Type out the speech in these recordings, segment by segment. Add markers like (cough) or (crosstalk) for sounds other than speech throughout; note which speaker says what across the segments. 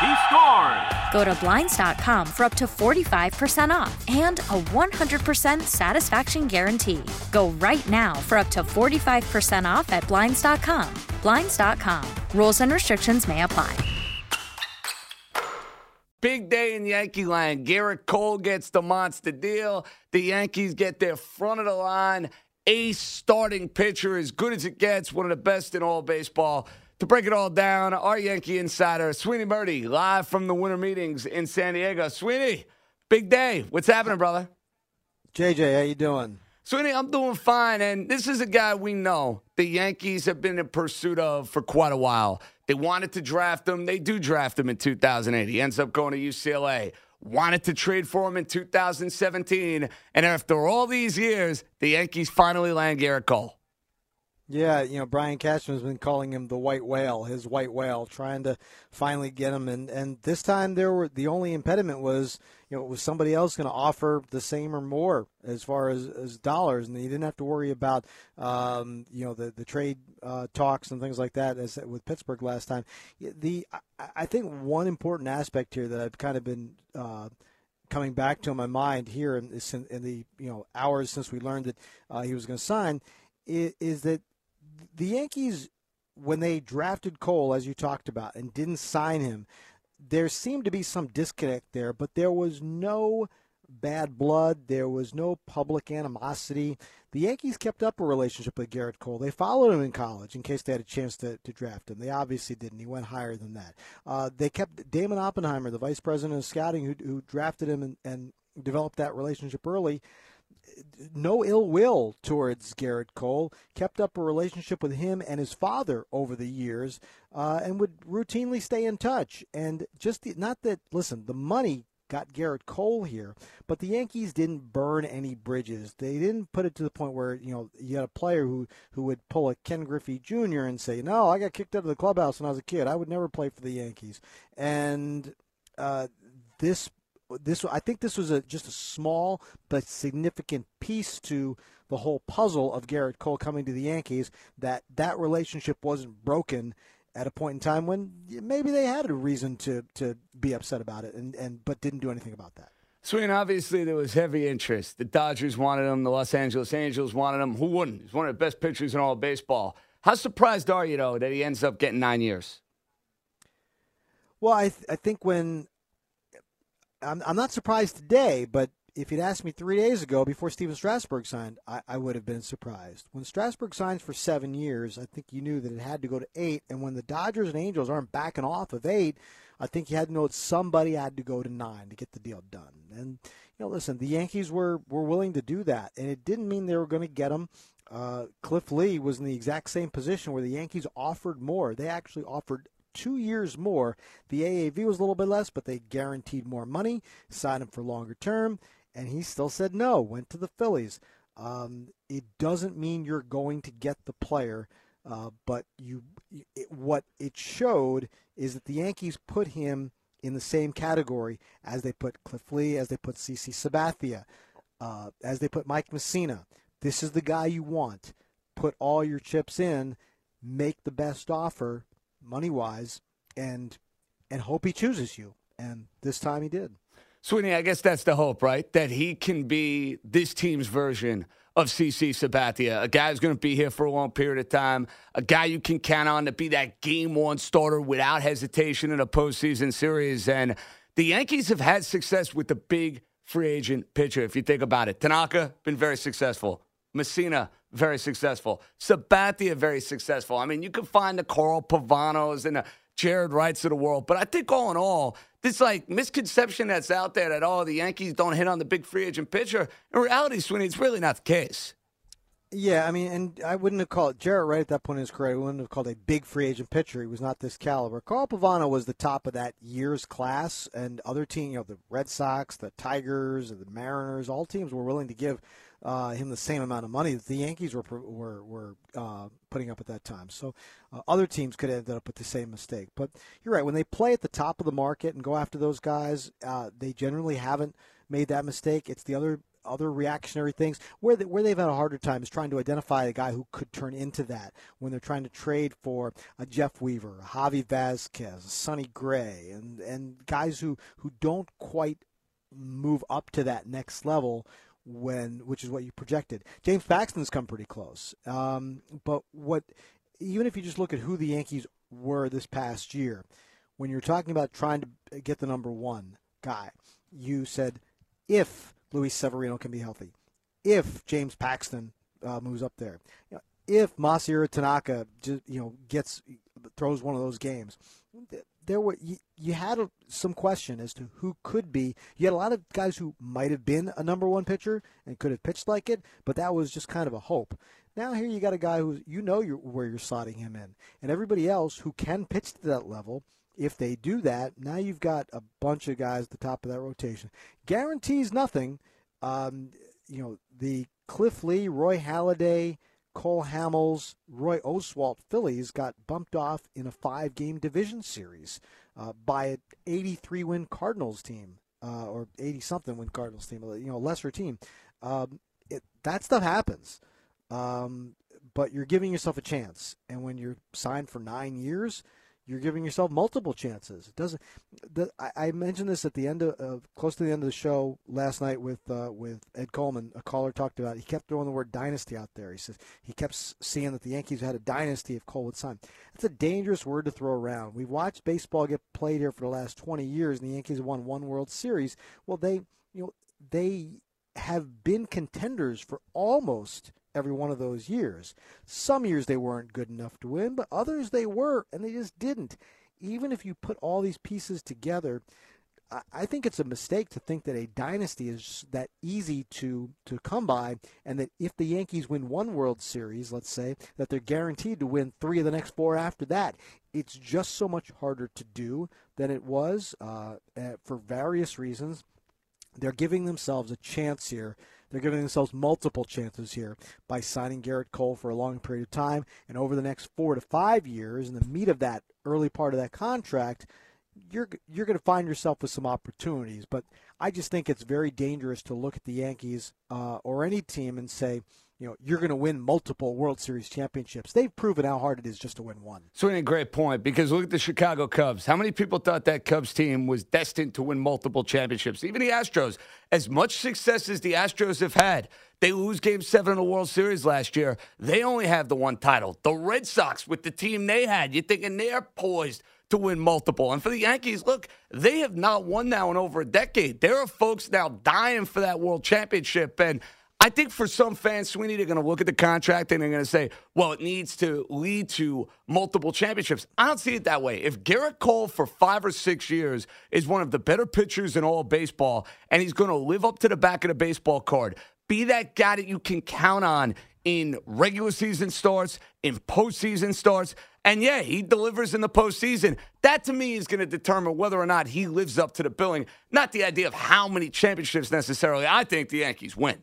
Speaker 1: He scores.
Speaker 2: Go to Blinds.com for up to 45% off and a 100% satisfaction guarantee. Go right now for up to 45% off at Blinds.com. Blinds.com. Rules and restrictions may apply.
Speaker 3: Big day in Yankee land. Gerrit Cole gets the monster deal. The Yankees get their front of the line. Ace starting pitcher, as good as it gets, one of the best in all baseball. To break it all down, our Yankee insider, Sweeney Murti, live from the winter meetings in San Diego. Sweeney, big day. What's happening, brother?
Speaker 4: JJ, how you doing?
Speaker 3: Sweeney, I'm doing fine, and this is a guy we know the Yankees have been in pursuit of for quite a while. They wanted to draft him. They do draft him in 2008. He ends up going to UCLA. Wanted to trade for him in 2017, and after all these years, the Yankees finally land Gerrit Cole.
Speaker 4: Yeah, you know, Brian Cashman's been calling him the white whale, his white whale, trying to finally get him. And, and this time there were the only impediment was, you know, was somebody else going to offer the same or more as far as, as dollars, and he didn't have to worry about, um, you know, the the trade uh, talks and things like that as with Pittsburgh last time. The I, think one important aspect here that I've kind of been. Uh, coming back to in my mind here in, in the you know hours since we learned that uh, he was going to sign is, is that the Yankees, when they drafted Cole, as you talked about, and didn't sign him, there seemed to be some disconnect there, but there was no bad blood. There was no public animosity. The Yankees kept up a relationship with Gerrit Cole. They followed him in college in case they had a chance to, to draft him. They obviously didn't. He went higher than that. Uh, they kept Damon Oppenheimer, the vice president of scouting, who, who drafted him and, and developed that relationship early no ill will towards Gerrit Cole, kept up a relationship with him and his father over the years, uh, and would routinely stay in touch. And just the, not that, listen, the money got Gerrit Cole here, but the Yankees didn't burn any bridges. They didn't put it to the point where you know you had a player who who would pull a Ken Griffey Jr. and say, "No, I got kicked out of the clubhouse when I was a kid. I would never play for the Yankees." And uh, this this I think this was a just a small but significant piece to the whole puzzle of Gerrit Cole coming to the Yankees. That that relationship wasn't broken at a point in time when maybe they had a reason to to be upset about it, and, and but didn't do anything about that.
Speaker 3: Swing, obviously there was heavy interest. The Dodgers wanted him, the Los Angeles Angels wanted him. Who wouldn't? He's one of the best pitchers in all of baseball. How surprised are you though that he ends up getting nine years?
Speaker 4: Well, I th- I think when I'm, I'm not surprised today, but if you'd asked me three days ago before Stephen Strasburg signed, I, I, would have been surprised. When Strasburg signs for seven years, I think you knew that it had to go to eight. And when the Dodgers and Angels aren't backing off of eight, I think you had to know that somebody had to go to nine to get the deal done. And you know, listen, the Yankees were were willing to do that, and it didn't mean they were going to get him. Uh, Cliff Lee was in the exact same position where the Yankees offered more. They actually offered two years more. The AAV was a little bit less, but they guaranteed more money, signed him for longer term, and he still said no, went to the Phillies. Um, it doesn't mean you're going to get the player, uh, but you it, what it showed is that the Yankees put him in the same category as they put Cliff Lee, as they put CC Sabathia, uh, as they put Mike Mussina. This is the guy you want. Put all your chips in, make the best offer, money wise, and and hope he chooses you. And this time he did.
Speaker 3: Sweeney, I guess that's the hope, right? That he can be this team's version of CC Sabathia, a guy who's going to be here for a long period of time, a guy you can count on to be that game one starter without hesitation in a postseason series. And the Yankees have had success with the big free agent pitcher. If you think about it, Tanaka been very successful. Mussina, very successful. Sabathia, very successful. I mean, you can find the Carl Pavanos and the Jaret Wrights of the world, but I think all in all, this like misconception that's out there that oh the Yankees don't hit on the big free agent pitcher. In reality, Sweeney, it's really not the case.
Speaker 4: Yeah, I mean, and I wouldn't have called Jaret Wright at that point in his career. I wouldn't have called a big free agent pitcher. He was not this caliber. Carl Pavano was the top of that year's class, and other teams, you know, the Red Sox, the Tigers, the Mariners, all teams were willing to give uh, him the same amount of money that the Yankees were were were uh, putting up at that time. So uh, other teams could ended up with the same mistake. But you're right. When they play at the top of the market and go after those guys, uh, they generally haven't made that mistake. It's the other other reactionary things where they, where they've had a harder time is trying to identify a guy who could turn into that when they're trying to trade for a Jeff Weaver, a Javi Vazquez, a Sonny Gray, and and guys who who don't quite move up to that next level when which is what you projected. James Paxton's come pretty close. Um, but what even if you just look at who the Yankees were this past year, when you're talking about trying to get the number one guy, you said if Luis Severino can be healthy, if James Paxton uh, moves up there, you know, if Masahiro Tanaka just, you know gets throws one of those games, there were you, you had a, some question as to who could be. You had a lot of guys who might have been a number one pitcher and could have pitched like it, but that was just kind of a hope. Now here you got a guy who you know you're, where you're slotting him in, and everybody else who can pitch to that level. If they do that, now you've got a bunch of guys at the top of that rotation. Guarantees nothing. Um, you know the Cliff Lee, Roy Halladay, Cole Hamels, Roy Oswalt Phillies got bumped off in a five game division series uh, by an 83 win Cardinals team, uh, or 80 something win Cardinals team, you know, lesser team. Um, it, that stuff happens. Um, but you're giving yourself a chance. And when you're signed for nine years, you're giving yourself multiple chances. It doesn't. The, I, I, mentioned this at the end of close to the end of the show last night with uh, with Ed Coleman. A caller talked about. It. He kept throwing the word dynasty out there. He says he kept seeing that the Yankees had a dynasty if Cole would sign. That's a dangerous word to throw around. We've watched baseball get played here for the last 20 years, and the Yankees won one World Series. Well, they you know they have been contenders for almost every one of those years. Some years they weren't good enough to win, but others they were, and they just didn't. Even if you put all these pieces together, I think it's a mistake to think that a dynasty is that easy to, to come by, and that if the Yankees win one World Series, let's say, that they're guaranteed to win three of the next four after that. It's just so much harder to do than it was uh, eh, for various reasons. They're giving themselves a chance here they're giving themselves multiple chances here by signing Gerrit Cole for a long period of time. And over the next four to five years, in the meat of that early part of that contract, you're you're going to find yourself with some opportunities. But I just think it's very dangerous to look at the Yankees uh, or any team and say, you know, you're going to win multiple World Series championships. They've proven how hard it is just to win one.
Speaker 3: Swing a great point because look at the Chicago Cubs. How many people thought that Cubs team was destined to win multiple championships? Even the Astros, as much success as the Astros have had, they lose game seven in the World Series last year. They only have the one title. The Red Sox, with the team they had, you're thinking they're poised to win multiple. And for the Yankees, look, they have not won now in over a decade. There are folks now dying for that world championship. And I think for some fans, Sweeney, they're going to look at the contract and they're going to say, well, it needs to lead to multiple championships. I don't see it that way. If Gerrit Cole for five or six years is one of the better pitchers in all baseball and he's going to live up to the back of the baseball card, be that guy that you can count on in regular season starts, in postseason starts. And yeah, he delivers in the postseason. That to me is going to determine whether or not he lives up to the billing, not the idea of how many championships necessarily. I think the Yankees win.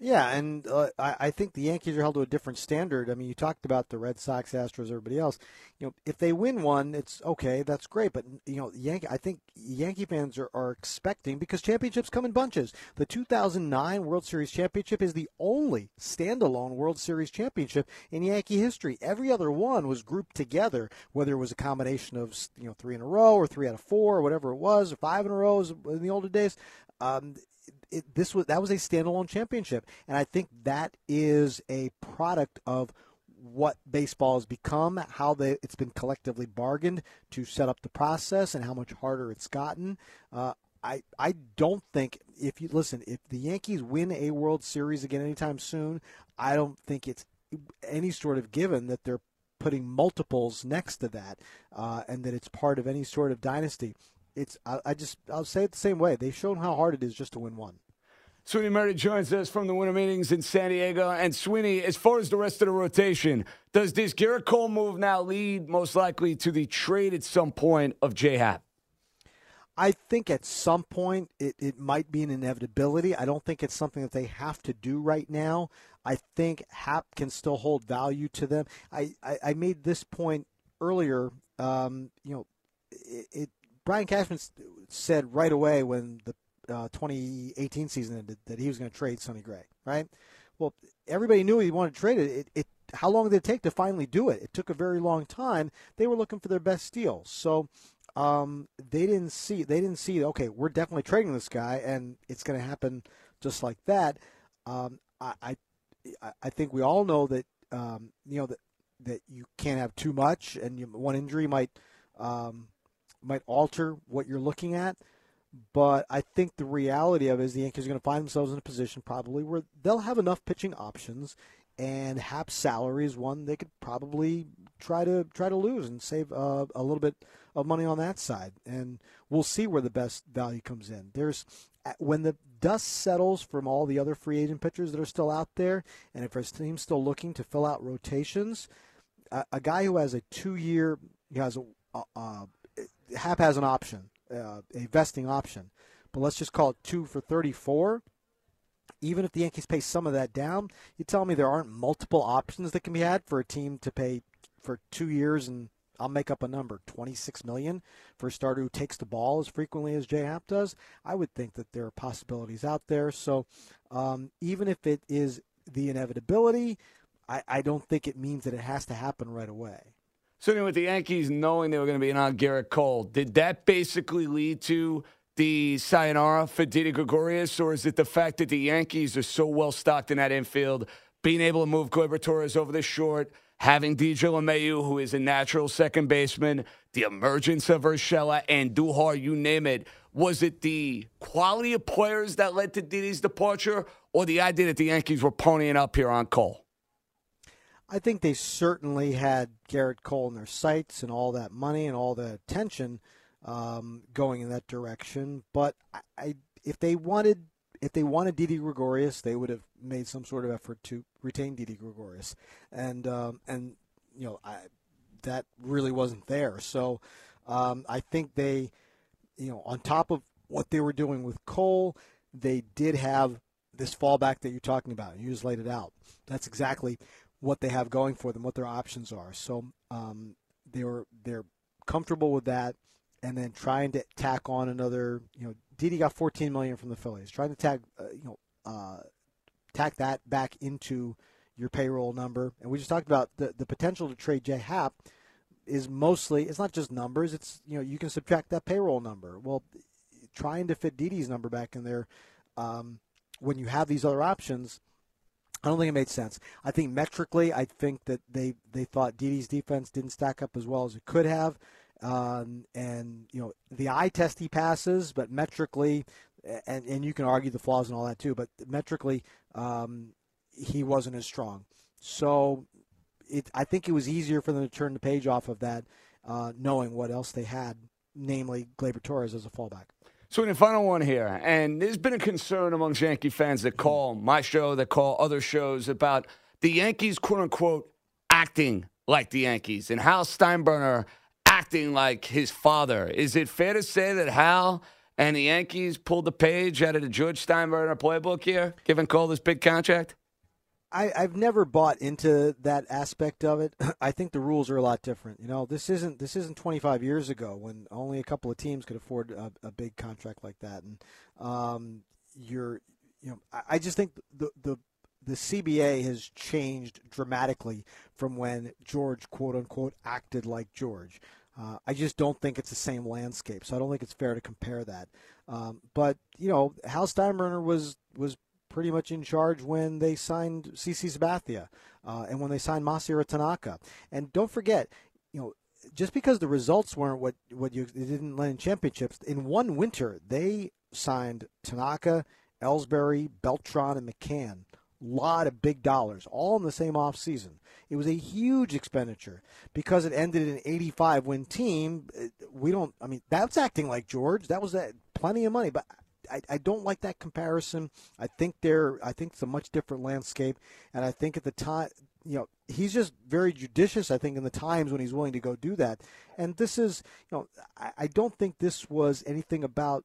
Speaker 4: Yeah, and uh, I, I, think the Yankees are held to a different standard. I mean, you talked about the Red Sox, Astros, everybody else. You know, if they win one, it's okay, that's great. But you know, Yankee, I think Yankee fans are, are expecting because championships come in bunches. The 2009 World Series championship is the only standalone World Series championship in Yankee history. Every other one was grouped together, whether it was a combination of you know three in a row or three out of four or whatever it was, or five in a row in the older days. Um, it, this was that was a standalone championship, and I think that is a product of what baseball has become, how they, it's been collectively bargained to set up the process, and how much harder it's gotten. Uh, I I don't think if you listen, if the Yankees win a World Series again anytime soon, I don't think it's any sort of given that they're putting multiples next to that, uh, and that it's part of any sort of dynasty it's I, I just I'll say it the same way. They've shown how hard it is just to win one.
Speaker 3: Sweeney Murti joins us from the winter meetings in San Diego. And Sweeney, as far as the rest of the rotation, does this Gerrit Cole move now lead most likely to the trade at some point of J Happ?
Speaker 4: I think at some point it, it might be an inevitability. I don't think it's something that they have to do right now. I think Happ can still hold value to them. I, I, I made this point earlier. Um, you know, it, it Brian Cashman said right away when the uh, 2018 season ended that he was going to trade Sonny Gray, right? Well, everybody knew he wanted to trade it. it. It how long did it take to finally do it? It took a very long time. They were looking for their best deal, so um, they didn't see they didn't see okay, we're definitely trading this guy, and it's going to happen just like that. Um, I, I I think we all know that um, you know that that you can't have too much, and you, one injury might um, might alter what you're looking at. But I think the reality of it is the Yankees are going to find themselves in a position probably where they'll have enough pitching options, and Happ's salary is one they could probably try to try to lose and save uh, a little bit of money on that side. And we'll see where the best value comes in. There's when the dust settles from all the other free agent pitchers that are still out there, and if our team's still looking to fill out rotations, a, a guy who has a two-year, he has a, a, a Happ has an option uh, a vesting option. But let's just call it two for 34. Even if the Yankees pay some of that down, you tell me there aren't multiple options that can be had for a team to pay for two years and I'll make up a number, 26 million for a starter who takes the ball as frequently as J Happ does. I would think that there are possibilities out there. So um, even if it is the inevitability, I, I don't think it means that it has to happen right away.
Speaker 3: So with the Yankees knowing they were going to be in on Gerrit Cole, did that basically lead to the sayonara for Didi Gregorius, or is it the fact that the Yankees are so well stocked in that infield, being able to move Gleyber Torres over the short, having DJ LeMahieu, who is a natural second baseman, the emergence of Urshela and Duhar, you name it. Was it the quality of players that led to Didi's departure, or the idea that the Yankees were ponying up here on Cole?
Speaker 4: I think they certainly had Gerrit Cole in their sights and all that money and all the attention um, going in that direction. But I, I, if they wanted, if they wanted Didi Gregorius, they would have made some sort of effort to retain Didi Gregorius, and um, and you know I, that really wasn't there. So um, I think they, you know, on top of what they were doing with Cole, they did have this fallback that you're talking about. You just laid it out. That's exactly what they have going for them, what their options are. So um, they were they're comfortable with that, and then trying to tack on another. You know, Didi got 14 million from the Phillies. Trying to tag uh, you know uh, tack that back into your payroll number, and we just talked about the the potential to trade J Happ is mostly it's not just numbers. It's you know you can subtract that payroll number. Well, trying to fit Didi's number back in there um, when you have these other options I don't think it made sense. I think metrically, I think that they they thought Didi's defense didn't stack up as well as it could have, um, and you know the eye test he passes, but metrically, and and you can argue the flaws and all that too, but metrically, um, he wasn't as strong. So, it I think it was easier for them to turn the page off of that, uh, knowing what else they had, namely Gleyber Torres as a fallback.
Speaker 3: So, in the final one here, and there's been a concern among Yankee fans that call my show, that call other shows about the Yankees, quote unquote, acting like the Yankees and Hal Steinbrenner acting like his father. Is it fair to say that Hal and the Yankees pulled the page out of the George Steinbrenner playbook here, giving Cole this big contract?
Speaker 4: I, I've never bought into that aspect of it. (laughs) I think the rules are a lot different. You know, this isn't this isn't 25 years ago when only a couple of teams could afford a, a big contract like that, and um, you're, you know, I, I just think the the the CBA has changed dramatically from when George quote unquote acted like George. Uh, I just don't think it's the same landscape, so I don't think it's fair to compare that. Um, but you know, Hal Steinbrenner was was pretty much in charge when they signed CC Sabathia uh, and when they signed Masahiro Tanaka. And don't forget, you know, just because the results weren't what what you didn't land in championships, in one winter they signed Tanaka, Ellsbury, Beltran, and McCann lot of big dollars, all in the same off season. It was a huge expenditure because it ended in 85 win team. We don't, I mean, that's acting like George. That was a, plenty of money, but I, I don't like that comparison. I think they're, I think it's a much different landscape. And I think at the time, you know, he's just very judicious, I think, in the times when he's willing to go do that. And this is, you know, I, I don't think this was anything about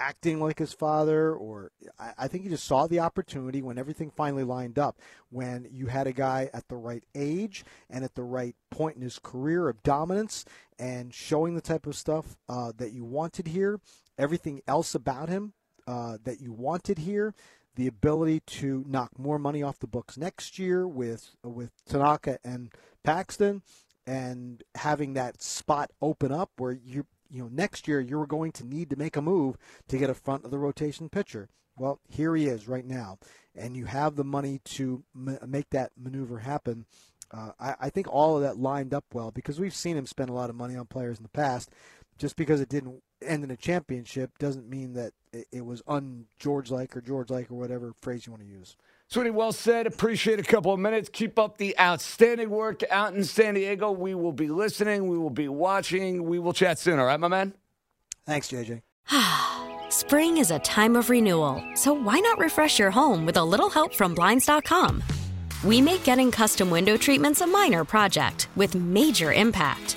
Speaker 4: acting like his father, or I, I think he just saw the opportunity when everything finally lined up. When you had a guy at the right age and at the right point in his career of dominance and showing the type of stuff uh, that you wanted here, everything else about him uh, that you wanted here, the ability to knock more money off the books next year with with Tanaka and Paxton, and having that spot open up where you you know next year you're going to need to make a move to get a front of the rotation pitcher. Well, here he is right now, and you have the money to m- make that maneuver happen. Uh, I, I think all of that lined up well because we've seen him spend a lot of money on players in the past. Just because it didn't end in a championship doesn't mean that it, it was un George like or George like or whatever phrase you want to use.
Speaker 3: Sweetie, well said. Appreciate a couple of minutes. Keep up the outstanding work out in San Diego. We will be listening. We will be watching. We will chat soon. All right, my man?
Speaker 4: Thanks, JJ. (sighs)
Speaker 2: Spring is a time of renewal, so why not refresh your home with a little help from Blinds.com? We make getting custom window treatments a minor project with major impact.